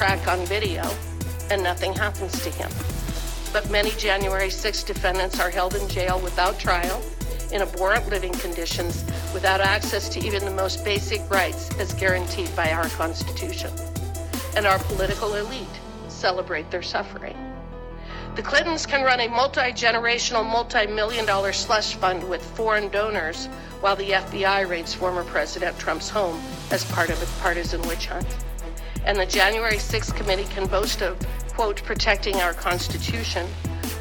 crack on video, and nothing happens to him. But many January 6 defendants are held in jail without trial, in abhorrent living conditions, without access to even the most basic rights as guaranteed by our Constitution. And our political elite celebrate their suffering. The Clintons can run a multi generational, multi million dollar slush fund with foreign donors while the FBI raids former President Trump's home as part of a partisan witch hunt. And the January 6th committee can boast of, quote, protecting our Constitution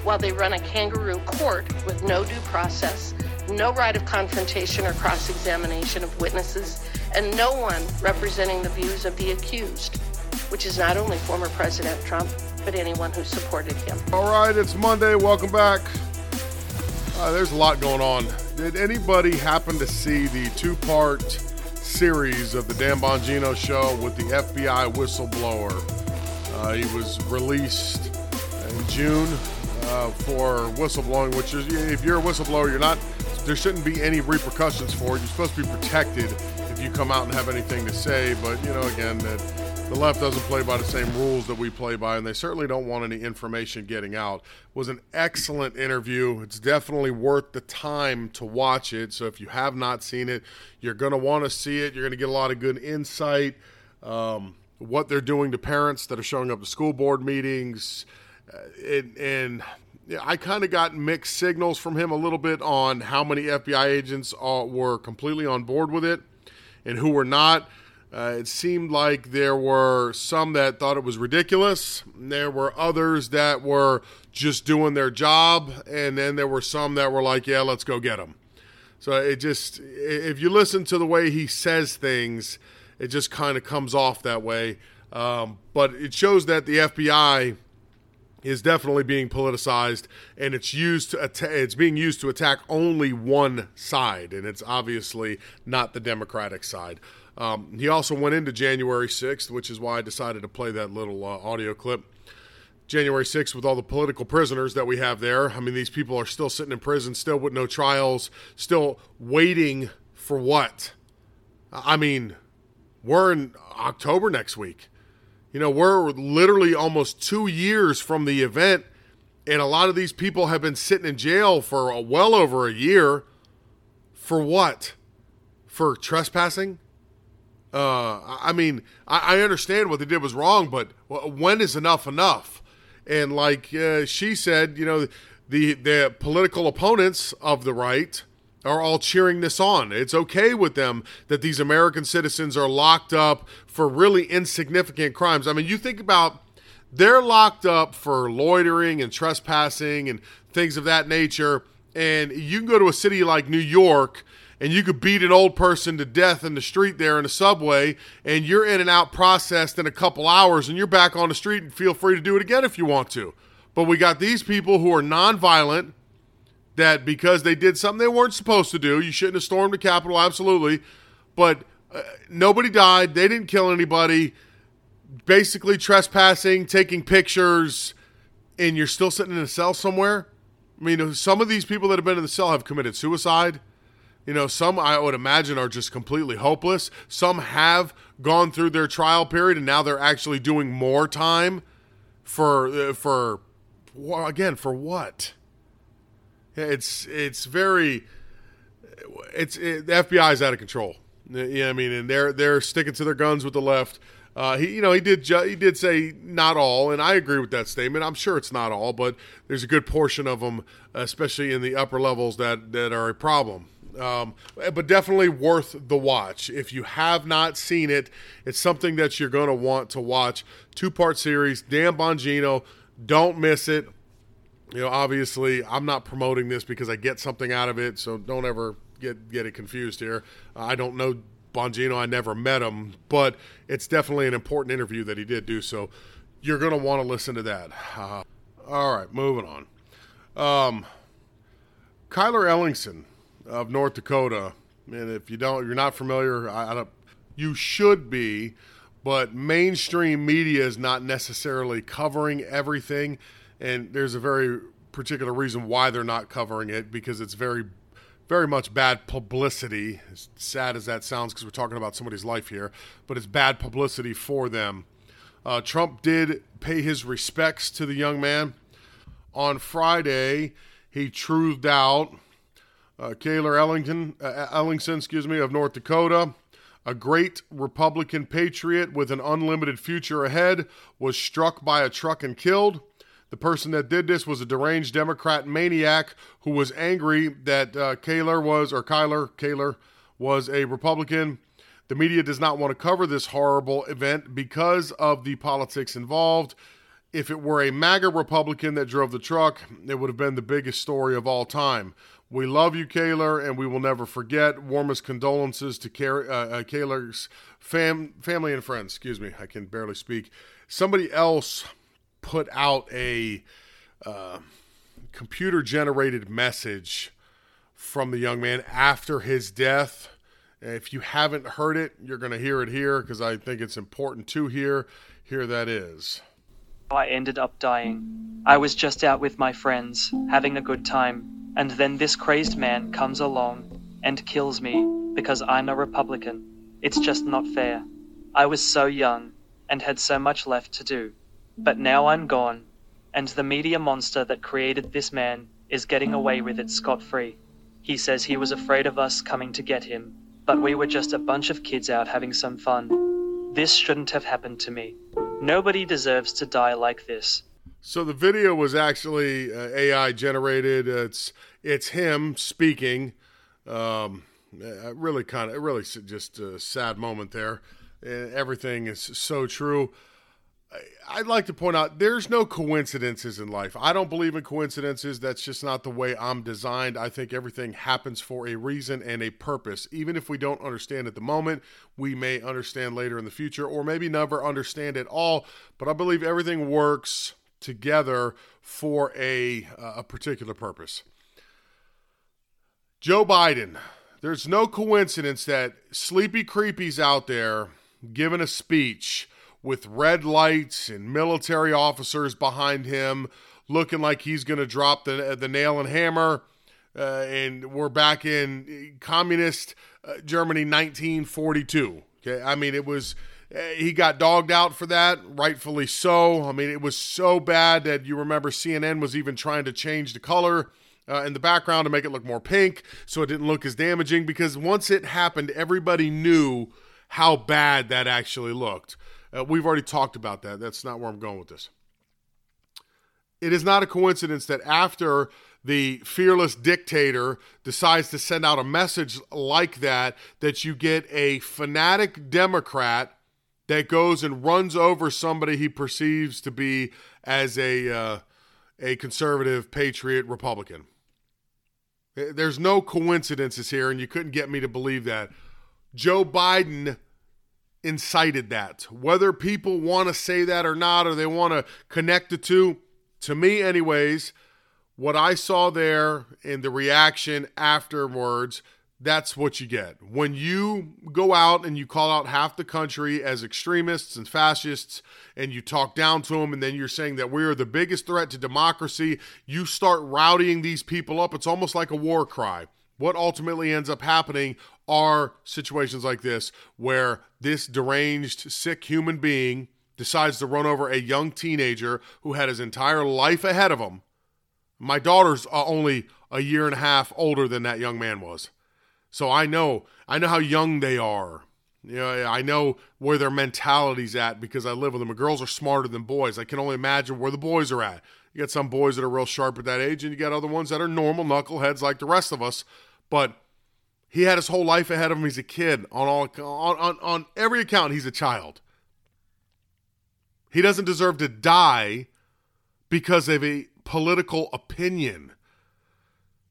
while they run a kangaroo court with no due process, no right of confrontation or cross examination of witnesses, and no one representing the views of the accused, which is not only former President Trump, but anyone who supported him. All right, it's Monday. Welcome back. Uh, there's a lot going on. Did anybody happen to see the two part series of the Dan Bongino show with the FBI whistleblower? Uh, he was released in June uh, for whistleblowing, which is, if you're a whistleblower, you're not, there shouldn't be any repercussions for it. You're supposed to be protected if you come out and have anything to say. But, you know, again, that the left doesn't play by the same rules that we play by, and they certainly don't want any information getting out. It was an excellent interview. It's definitely worth the time to watch it. So if you have not seen it, you're going to want to see it. You're going to get a lot of good insight. Um, what they're doing to parents that are showing up to school board meetings, uh, and, and yeah, I kind of got mixed signals from him a little bit on how many FBI agents uh, were completely on board with it and who were not. Uh, it seemed like there were some that thought it was ridiculous. There were others that were just doing their job, and then there were some that were like, "Yeah, let's go get them." So it just, if you listen to the way he says things, it just kind of comes off that way. Um, but it shows that the FBI is definitely being politicized, and it's used to atta- it's being used to attack only one side, and it's obviously not the Democratic side. Um, he also went into January 6th, which is why I decided to play that little uh, audio clip. January 6th, with all the political prisoners that we have there. I mean, these people are still sitting in prison, still with no trials, still waiting for what? I mean, we're in October next week. You know, we're literally almost two years from the event, and a lot of these people have been sitting in jail for a, well over a year. For what? For trespassing? Uh, I mean, I, I, understand what they did was wrong, but when is enough enough? And like uh, she said, you know, the the political opponents of the right are all cheering this on. It's okay with them that these American citizens are locked up for really insignificant crimes. I mean, you think about they're locked up for loitering and trespassing and things of that nature. And you can go to a city like New York and you could beat an old person to death in the street there in the subway, and you're in and out processed in a couple hours, and you're back on the street and feel free to do it again if you want to. But we got these people who are nonviolent that because they did something they weren't supposed to do, you shouldn't have stormed the Capitol, absolutely. But uh, nobody died, they didn't kill anybody. Basically, trespassing, taking pictures, and you're still sitting in a cell somewhere. I mean, some of these people that have been in the cell have committed suicide. You know, some I would imagine are just completely hopeless. Some have gone through their trial period and now they're actually doing more time for uh, for again for what? It's it's very it's it, the FBI is out of control. Yeah, I mean, and they're they're sticking to their guns with the left. Uh, he, you know, he did ju- he did say not all, and I agree with that statement. I'm sure it's not all, but there's a good portion of them, especially in the upper levels, that that are a problem. Um, but definitely worth the watch. If you have not seen it, it's something that you're going to want to watch. Two part series, Dan Bongino. Don't miss it. You know, obviously, I'm not promoting this because I get something out of it, so don't ever get get it confused here. I don't know Bongino. I never met him, but it's definitely an important interview that he did do. So you're going to want to listen to that. Uh, all right, moving on. Um, Kyler Ellingson of North Dakota. And if you don't, you're not familiar, I, I don't, you should be, but mainstream media is not necessarily covering everything. And there's a very particular reason why they're not covering it because it's very, very much bad publicity. As sad as that sounds, because we're talking about somebody's life here, but it's bad publicity for them. Uh, Trump did pay his respects to the young man. On Friday, he truthed out uh, Cayler Ellington, uh, Ellingson, excuse me, of North Dakota, a great Republican patriot with an unlimited future ahead, was struck by a truck and killed. The person that did this was a deranged Democrat maniac who was angry that uh, was, or Kyler, Cayler was a Republican. The media does not want to cover this horrible event because of the politics involved. If it were a MAGA Republican that drove the truck, it would have been the biggest story of all time. We love you, Cayler, and we will never forget. Warmest condolences to Car- uh, uh, Cayler's fam- family and friends. Excuse me, I can barely speak. Somebody else put out a uh, computer generated message from the young man after his death. If you haven't heard it, you're going to hear it here because I think it's important to hear. Here that is. I ended up dying. I was just out with my friends, having a good time, and then this crazed man comes along and kills me because I'm a Republican. It's just not fair. I was so young and had so much left to do. But now I'm gone, and the media monster that created this man is getting away with it scot free. He says he was afraid of us coming to get him, but we were just a bunch of kids out having some fun. This shouldn't have happened to me. Nobody deserves to die like this. So the video was actually uh, AI generated. It's it's him speaking. Um, uh, really kind of really just a sad moment there. Everything is so true. I'd like to point out there's no coincidences in life. I don't believe in coincidences. That's just not the way I'm designed. I think everything happens for a reason and a purpose. Even if we don't understand at the moment, we may understand later in the future or maybe never understand at all. But I believe everything works together for a, a particular purpose. Joe Biden, there's no coincidence that Sleepy Creepy's out there giving a speech with red lights and military officers behind him, looking like he's going to drop the the nail and hammer. Uh, and we're back in communist uh, Germany, 1942. Okay, I mean it was. Uh, he got dogged out for that, rightfully so. I mean, it was so bad that you remember CNN was even trying to change the color uh, in the background to make it look more pink so it didn't look as damaging because once it happened, everybody knew how bad that actually looked. Uh, we've already talked about that. That's not where I'm going with this. It is not a coincidence that after the fearless dictator decides to send out a message like that, that you get a fanatic Democrat that goes and runs over somebody he perceives to be as a uh, a conservative patriot Republican. There's no coincidences here, and you couldn't get me to believe that. Joe Biden incited that. Whether people want to say that or not, or they want to connect the two, to me, anyways, what I saw there in the reaction afterwards, that's what you get. When you go out and you call out half the country as extremists and fascists, and you talk down to them, and then you're saying that we are the biggest threat to democracy, you start rowdying these people up. It's almost like a war cry. What ultimately ends up happening are situations like this where this deranged, sick human being decides to run over a young teenager who had his entire life ahead of him. My daughter's only a year and a half older than that young man was. So I know, I know how young they are. You know, I know where their mentality's at because I live with them. girls are smarter than boys. I can only imagine where the boys are at. You got some boys that are real sharp at that age, and you got other ones that are normal knuckleheads like the rest of us. But he had his whole life ahead of him. He's a kid on all on, on, on every account. He's a child. He doesn't deserve to die because of a political opinion.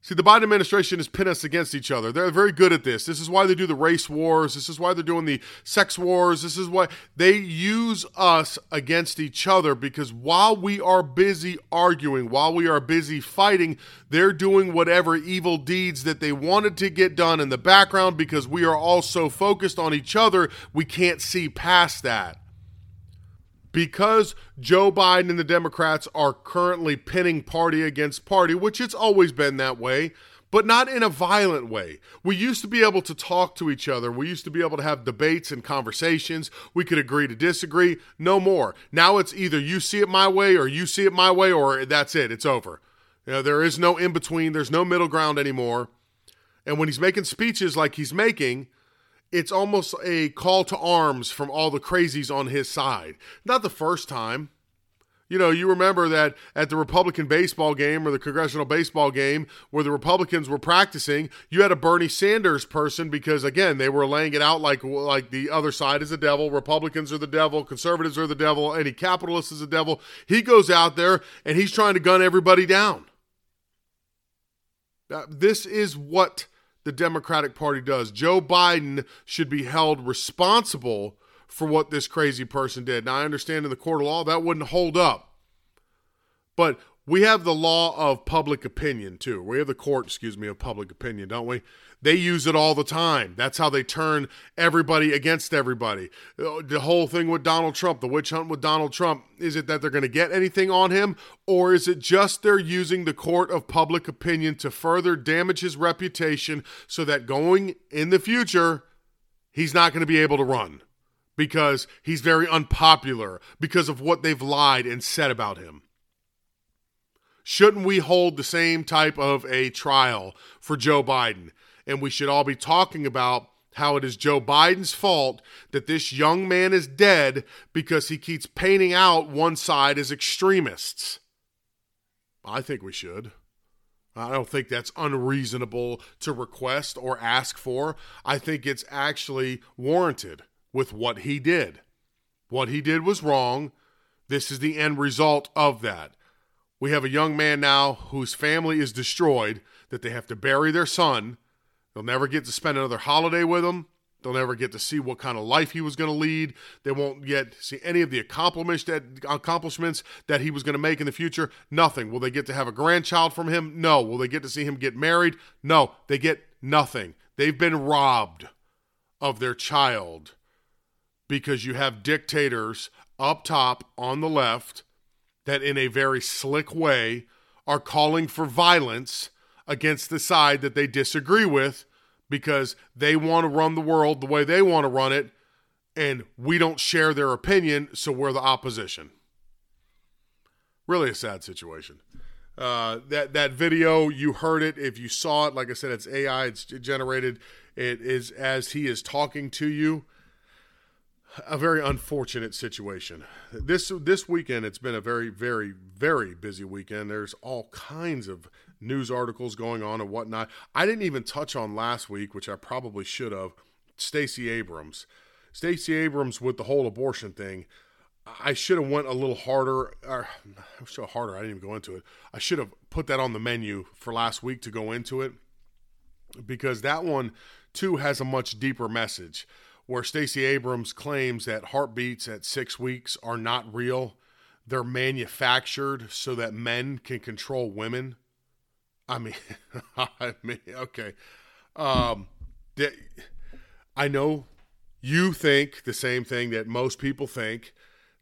See, the Biden administration has pit us against each other. They're very good at this. This is why they do the race wars. This is why they're doing the sex wars. This is why they use us against each other because while we are busy arguing, while we are busy fighting, they're doing whatever evil deeds that they wanted to get done in the background because we are all so focused on each other, we can't see past that because Joe Biden and the Democrats are currently pinning party against party, which it's always been that way, but not in a violent way. We used to be able to talk to each other. We used to be able to have debates and conversations. We could agree to disagree. No more. Now it's either you see it my way or you see it my way, or that's it. It's over. You know, there is no in between, there's no middle ground anymore. And when he's making speeches like he's making, it's almost a call to arms from all the crazies on his side. Not the first time. You know, you remember that at the Republican baseball game or the congressional baseball game where the Republicans were practicing, you had a Bernie Sanders person because again, they were laying it out like like the other side is the devil, Republicans are the devil, conservatives are the devil, any capitalist is the devil. He goes out there and he's trying to gun everybody down. This is what the Democratic Party does. Joe Biden should be held responsible for what this crazy person did. Now, I understand in the court of law that wouldn't hold up. But we have the law of public opinion, too. We have the court, excuse me, of public opinion, don't we? They use it all the time. That's how they turn everybody against everybody. Uh, the whole thing with Donald Trump, the witch hunt with Donald Trump, is it that they're going to get anything on him, or is it just they're using the court of public opinion to further damage his reputation so that going in the future, he's not going to be able to run? because he's very unpopular because of what they've lied and said about him. Shouldn't we hold the same type of a trial for Joe Biden? And we should all be talking about how it is Joe Biden's fault that this young man is dead because he keeps painting out one side as extremists. I think we should. I don't think that's unreasonable to request or ask for. I think it's actually warranted with what he did. What he did was wrong. This is the end result of that. We have a young man now whose family is destroyed, that they have to bury their son. They'll never get to spend another holiday with him. They'll never get to see what kind of life he was going to lead. They won't get to see any of the accomplishments that, accomplishments that he was going to make in the future. Nothing. Will they get to have a grandchild from him? No. Will they get to see him get married? No. They get nothing. They've been robbed of their child because you have dictators up top on the left that, in a very slick way, are calling for violence against the side that they disagree with because they want to run the world the way they want to run it, and we don't share their opinion, so we're the opposition. Really a sad situation. Uh, that that video you heard it if you saw it like i said it's ai it's generated it is as he is talking to you a very unfortunate situation. This this weekend it's been a very very very busy weekend. There's all kinds of news articles going on and whatnot. I didn't even touch on last week, which I probably should have. Stacey Abrams, Stacey Abrams with the whole abortion thing. I should have went a little harder. Or, so harder. I didn't even go into it. I should have put that on the menu for last week to go into it because that one too has a much deeper message where Stacey Abrams claims that heartbeats at six weeks are not real. They're manufactured so that men can control women. I mean, I mean, okay. Um, I know you think the same thing that most people think.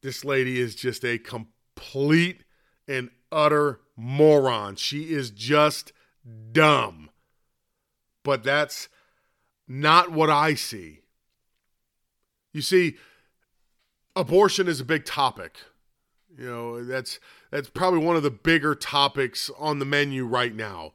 This lady is just a complete and utter moron. She is just dumb. But that's not what I see. You see, abortion is a big topic. You know, that's that's probably one of the bigger topics on the menu right now.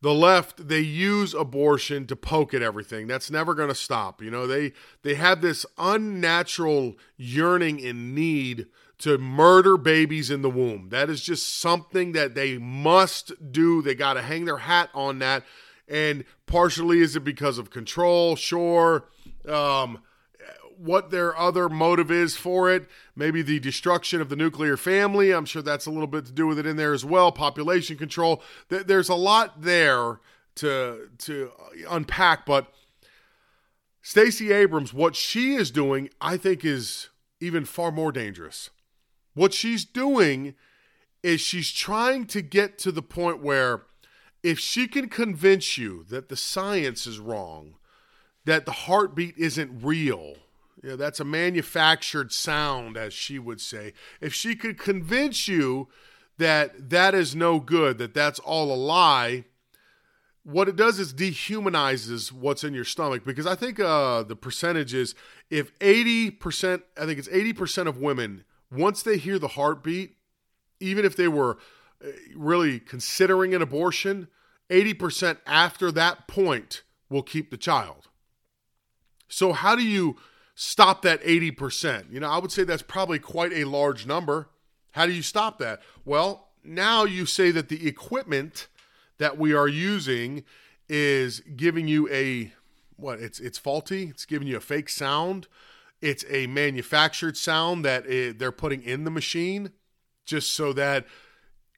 The left, they use abortion to poke at everything. That's never going to stop. You know, they they have this unnatural yearning and need to murder babies in the womb. That is just something that they must do. They got to hang their hat on that. And partially is it because of control? Sure. Um, what their other motive is for it. Maybe the destruction of the nuclear family. I'm sure that's a little bit to do with it in there as well. Population control. There's a lot there to to unpack, but Stacey Abrams, what she is doing, I think, is even far more dangerous. What she's doing is she's trying to get to the point where if she can convince you that the science is wrong, that the heartbeat isn't real, know, that's a manufactured sound, as she would say. If she could convince you that that is no good, that that's all a lie, what it does is dehumanizes what's in your stomach because I think uh, the percentage is if 80%, I think it's 80% of women, once they hear the heartbeat, even if they were uh, really considering an abortion, 80% after that point will keep the child. So, how do you stop that 80%? You know, I would say that's probably quite a large number. How do you stop that? Well, now you say that the equipment that we are using is giving you a what it's it's faulty it's giving you a fake sound it's a manufactured sound that it, they're putting in the machine just so that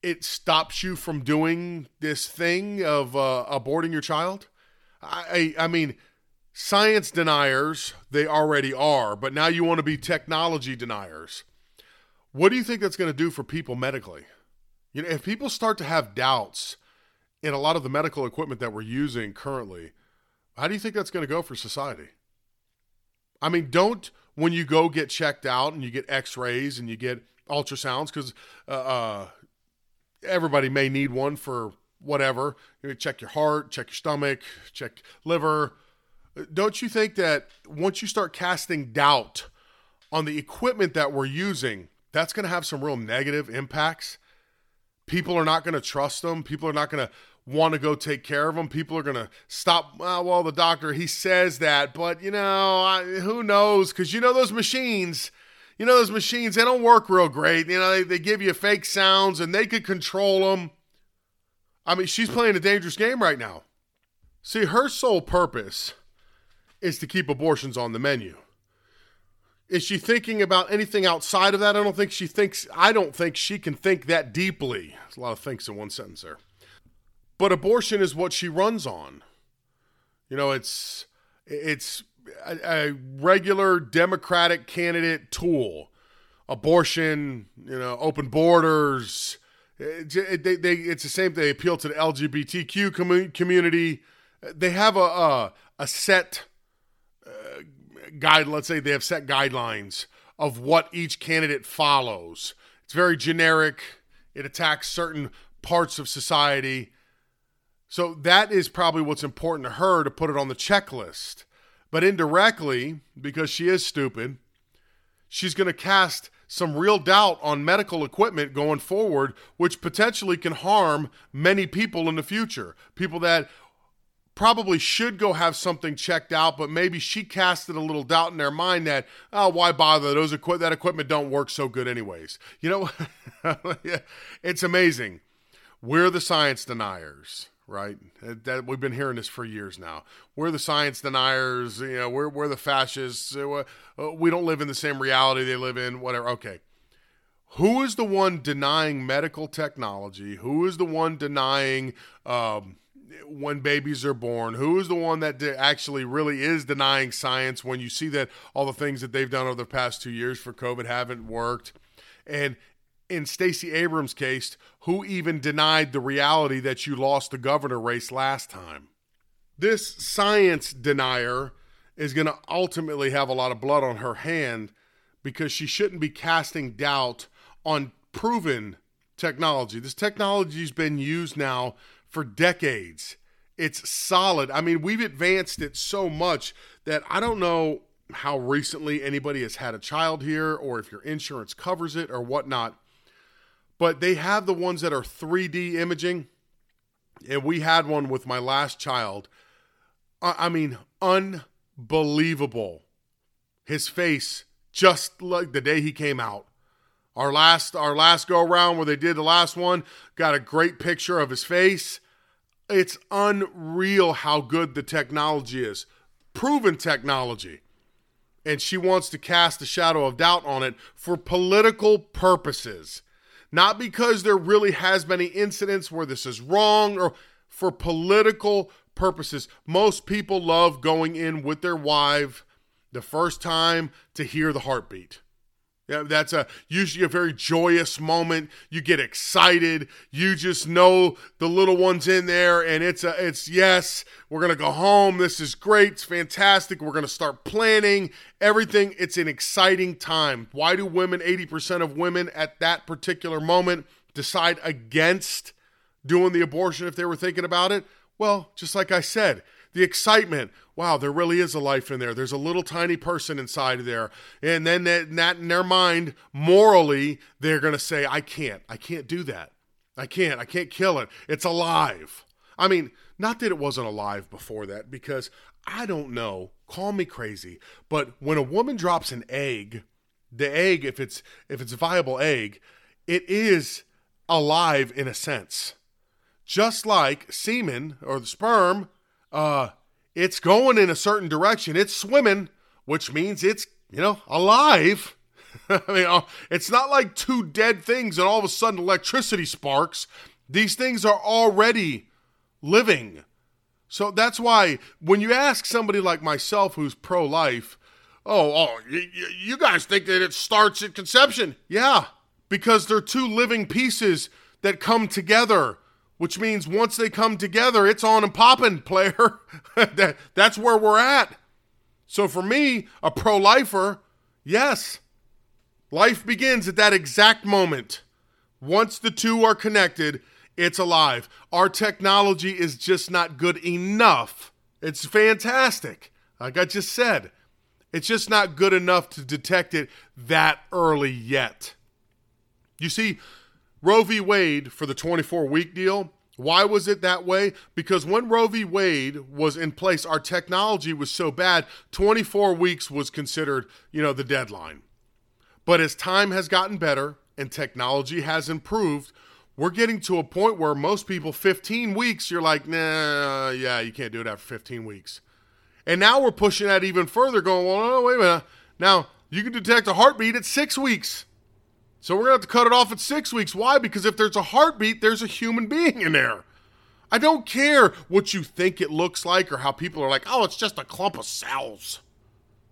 it stops you from doing this thing of uh, aborting your child I, I i mean science deniers they already are but now you want to be technology deniers what do you think that's going to do for people medically you know if people start to have doubts in a lot of the medical equipment that we're using currently, how do you think that's going to go for society? I mean, don't when you go get checked out and you get X-rays and you get ultrasounds because uh, uh, everybody may need one for whatever. You check your heart, check your stomach, check liver. Don't you think that once you start casting doubt on the equipment that we're using, that's going to have some real negative impacts? People are not going to trust them. People are not going to want to go take care of them. People are going to stop. Well, the doctor, he says that, but you know, I, who knows? Because you know, those machines, you know, those machines, they don't work real great. You know, they, they give you fake sounds and they could control them. I mean, she's playing a dangerous game right now. See, her sole purpose is to keep abortions on the menu. Is she thinking about anything outside of that? I don't think she thinks, I don't think she can think that deeply. There's a lot of thinks in one sentence there. But abortion is what she runs on. You know, it's it's a, a regular Democratic candidate tool. Abortion, you know, open borders. It, it, they, they, it's the same. They appeal to the LGBTQ com- community. They have a a, a set guide. Let's say they have set guidelines of what each candidate follows. It's very generic. It attacks certain parts of society. So that is probably what's important to her to put it on the checklist. But indirectly, because she is stupid, she's going to cast some real doubt on medical equipment going forward, which potentially can harm many people in the future. People that probably should go have something checked out, but maybe she casted a little doubt in their mind that, oh, why bother? Those equi- that equipment don't work so good anyways. You know, it's amazing. We're the science deniers right? That we've been hearing this for years now. We're the science deniers. You know, we're we're the fascists. Uh, uh, we don't live in the same reality they live in. Whatever. Okay. Who is the one denying medical technology? Who is the one denying um, when babies are born? Who is the one that de- actually really is denying science when you see that all the things that they've done over the past two years for COVID haven't worked? And in Stacey Abrams' case, who even denied the reality that you lost the governor race last time. This science denier is going to ultimately have a lot of blood on her hand because she shouldn't be casting doubt on proven technology. This technology's been used now for decades. It's solid. I mean, we've advanced it so much that I don't know how recently anybody has had a child here or if your insurance covers it or whatnot but they have the ones that are 3D imaging. And we had one with my last child. I mean, unbelievable. His face, just like the day he came out. Our last our last go around where they did the last one, got a great picture of his face. It's unreal how good the technology is. Proven technology. And she wants to cast a shadow of doubt on it for political purposes. Not because there really has been any incidents where this is wrong or for political purposes. Most people love going in with their wife the first time to hear the heartbeat. Yeah, that's a usually a very joyous moment. You get excited. You just know the little one's in there, and it's a it's yes, we're gonna go home. This is great. It's fantastic. We're gonna start planning everything. It's an exciting time. Why do women, 80% of women at that particular moment, decide against doing the abortion if they were thinking about it? Well, just like I said, the excitement. Wow, there really is a life in there. There's a little tiny person inside of there. And then that, that in their mind, morally, they're going to say, I can't. I can't do that. I can't. I can't kill it. It's alive. I mean, not that it wasn't alive before that, because I don't know. Call me crazy. But when a woman drops an egg, the egg, if it's if it's a viable egg, it is alive in a sense. Just like semen or the sperm uh, it's going in a certain direction. It's swimming, which means it's, you know, alive. I mean, uh, it's not like two dead things and all of a sudden electricity sparks. These things are already living. So that's why when you ask somebody like myself who's pro life, oh, oh, you, you guys think that it starts at conception. Yeah, because they're two living pieces that come together which means once they come together, it's on and popping, player. that, that's where we're at. So for me, a pro lifer, yes, life begins at that exact moment. Once the two are connected, it's alive. Our technology is just not good enough. It's fantastic. Like I just said, it's just not good enough to detect it that early yet. You see, Roe v. Wade for the 24 week deal. Why was it that way? Because when Roe v. Wade was in place, our technology was so bad, 24 weeks was considered, you know, the deadline. But as time has gotten better and technology has improved, we're getting to a point where most people, 15 weeks, you're like, nah, yeah, you can't do it after 15 weeks. And now we're pushing that even further, going, well, no, wait a minute. Now, you can detect a heartbeat at six weeks. So we're going to have to cut it off at six weeks. Why? Because if there's a heartbeat, there's a human being in there. I don't care what you think it looks like or how people are like, oh, it's just a clump of cells.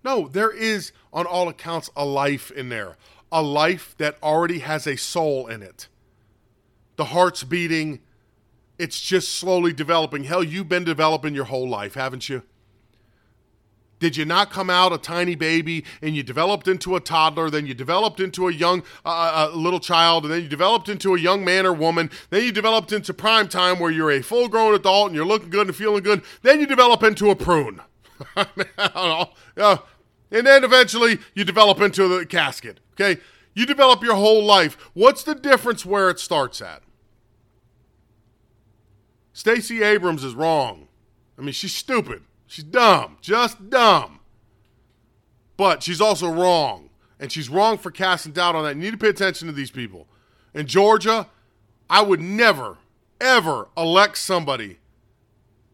No, there is, on all accounts, a life in there. A life that already has a soul in it. The heart's beating. It's just slowly developing. Hell, you've been developing your whole life, haven't you? Did you not come out a tiny baby and you developed into a toddler, then you developed into a young uh, uh, uh, little child, and then you developed into a young man or woman, then you developed into prime time where you're a full grown adult and you're looking good and feeling good, then you develop into a prune. and then eventually you develop into the casket. Okay? You develop your whole life. What's the difference where it starts at? Stacey Abrams is wrong. I mean, she's stupid. She's dumb, just dumb. But she's also wrong. And she's wrong for casting doubt on that. You need to pay attention to these people. In Georgia, I would never, ever elect somebody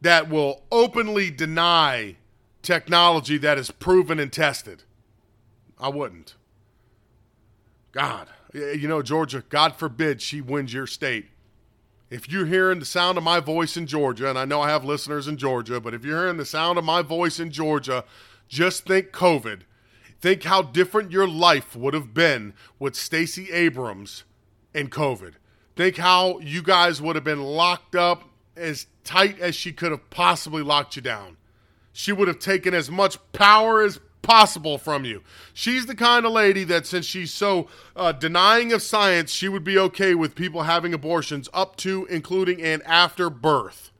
that will openly deny technology that is proven and tested. I wouldn't. God, you know, Georgia, God forbid she wins your state if you're hearing the sound of my voice in Georgia, and I know I have listeners in Georgia, but if you're hearing the sound of my voice in Georgia, just think COVID. Think how different your life would have been with Stacey Abrams and COVID. Think how you guys would have been locked up as tight as she could have possibly locked you down. She would have taken as much power as possible from you. She's the kind of lady that, since she's so uh, denying of science, she would be okay with people having abortions up to, including, and after birth.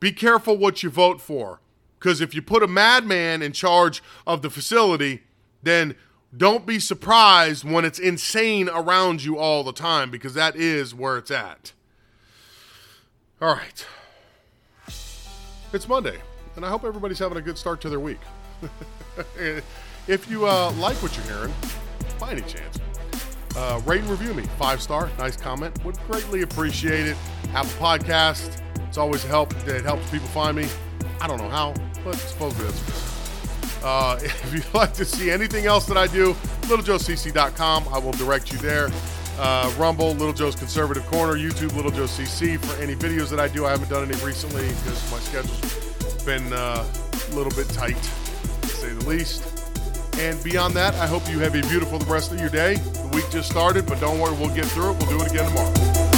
Be careful what you vote for. Because if you put a madman in charge of the facility, then don't be surprised when it's insane around you all the time, because that is where it's at. All right. It's Monday, and I hope everybody's having a good start to their week. if you uh, like what you're hearing, by any chance, uh, rate and review me. Five star, nice comment. Would greatly appreciate it. Apple Podcast, it's always a help. It helps people find me. I don't know how, but supposedly that's uh, if you'd like to see anything else that I do, littlejoecc.com. I will direct you there. Uh, Rumble, Little Joe's Conservative Corner, YouTube, Little Joe CC for any videos that I do. I haven't done any recently because my schedule's been uh, a little bit tight least. And beyond that, I hope you have a beautiful rest of your day. The week just started, but don't worry, we'll get through it. We'll do it again tomorrow.